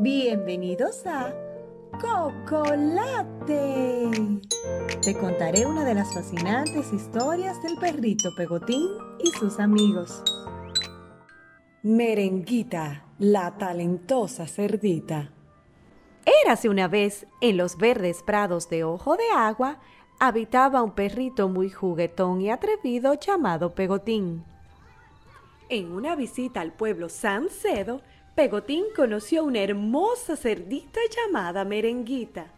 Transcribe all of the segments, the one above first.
Bienvenidos a Cocolate. Te contaré una de las fascinantes historias del perrito Pegotín y sus amigos. Merenguita, la talentosa cerdita. Érase una vez, en los verdes prados de Ojo de Agua, habitaba un perrito muy juguetón y atrevido llamado Pegotín. En una visita al pueblo Cedo, Pegotín conoció una hermosa cerdita llamada Merenguita.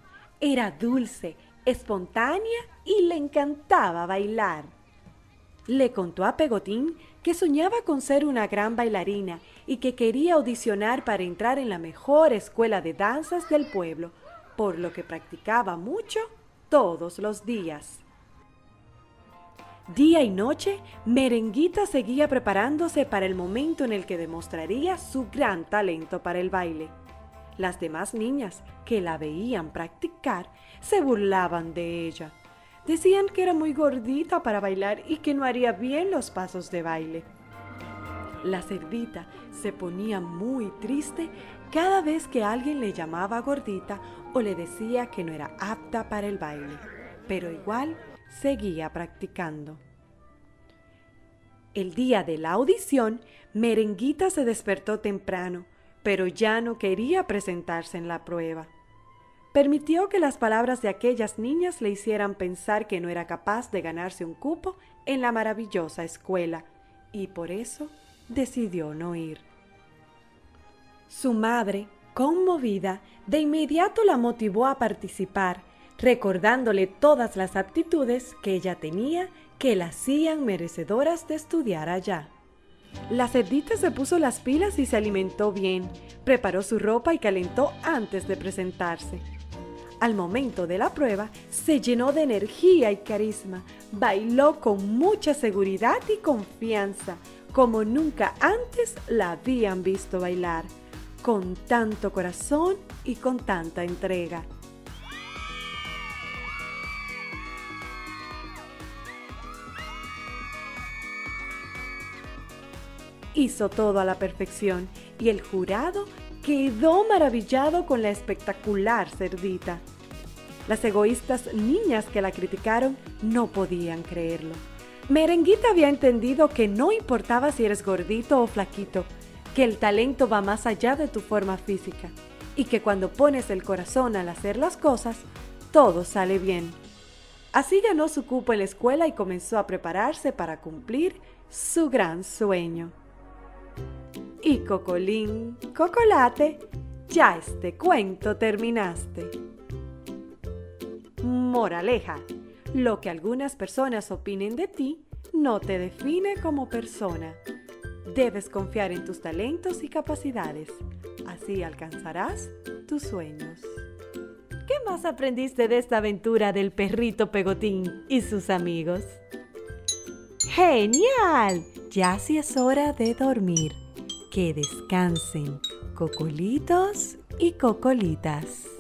Era dulce, espontánea y le encantaba bailar. Le contó a Pegotín que soñaba con ser una gran bailarina y que quería audicionar para entrar en la mejor escuela de danzas del pueblo, por lo que practicaba mucho todos los días. Día y noche, Merenguita seguía preparándose para el momento en el que demostraría su gran talento para el baile. Las demás niñas que la veían practicar se burlaban de ella. Decían que era muy gordita para bailar y que no haría bien los pasos de baile. La cerdita se ponía muy triste cada vez que alguien le llamaba gordita o le decía que no era apta para el baile, pero igual seguía practicando. El día de la audición, Merenguita se despertó temprano, pero ya no quería presentarse en la prueba. Permitió que las palabras de aquellas niñas le hicieran pensar que no era capaz de ganarse un cupo en la maravillosa escuela, y por eso decidió no ir. Su madre, conmovida, de inmediato la motivó a participar recordándole todas las aptitudes que ella tenía que la hacían merecedoras de estudiar allá. La cerdita se puso las pilas y se alimentó bien, preparó su ropa y calentó antes de presentarse. Al momento de la prueba, se llenó de energía y carisma, bailó con mucha seguridad y confianza, como nunca antes la habían visto bailar, con tanto corazón y con tanta entrega. Hizo todo a la perfección y el jurado quedó maravillado con la espectacular cerdita. Las egoístas niñas que la criticaron no podían creerlo. Merenguita había entendido que no importaba si eres gordito o flaquito, que el talento va más allá de tu forma física y que cuando pones el corazón al hacer las cosas, todo sale bien. Así ganó su cupo en la escuela y comenzó a prepararse para cumplir su gran sueño y Cocolín, Cocolate, ya este cuento terminaste. Moraleja, lo que algunas personas opinen de ti no te define como persona. Debes confiar en tus talentos y capacidades. Así alcanzarás tus sueños. ¿Qué más aprendiste de esta aventura del perrito Pegotín y sus amigos? ¡Genial! Ya si es hora de dormir que descansen, cocolitos y cocolitas.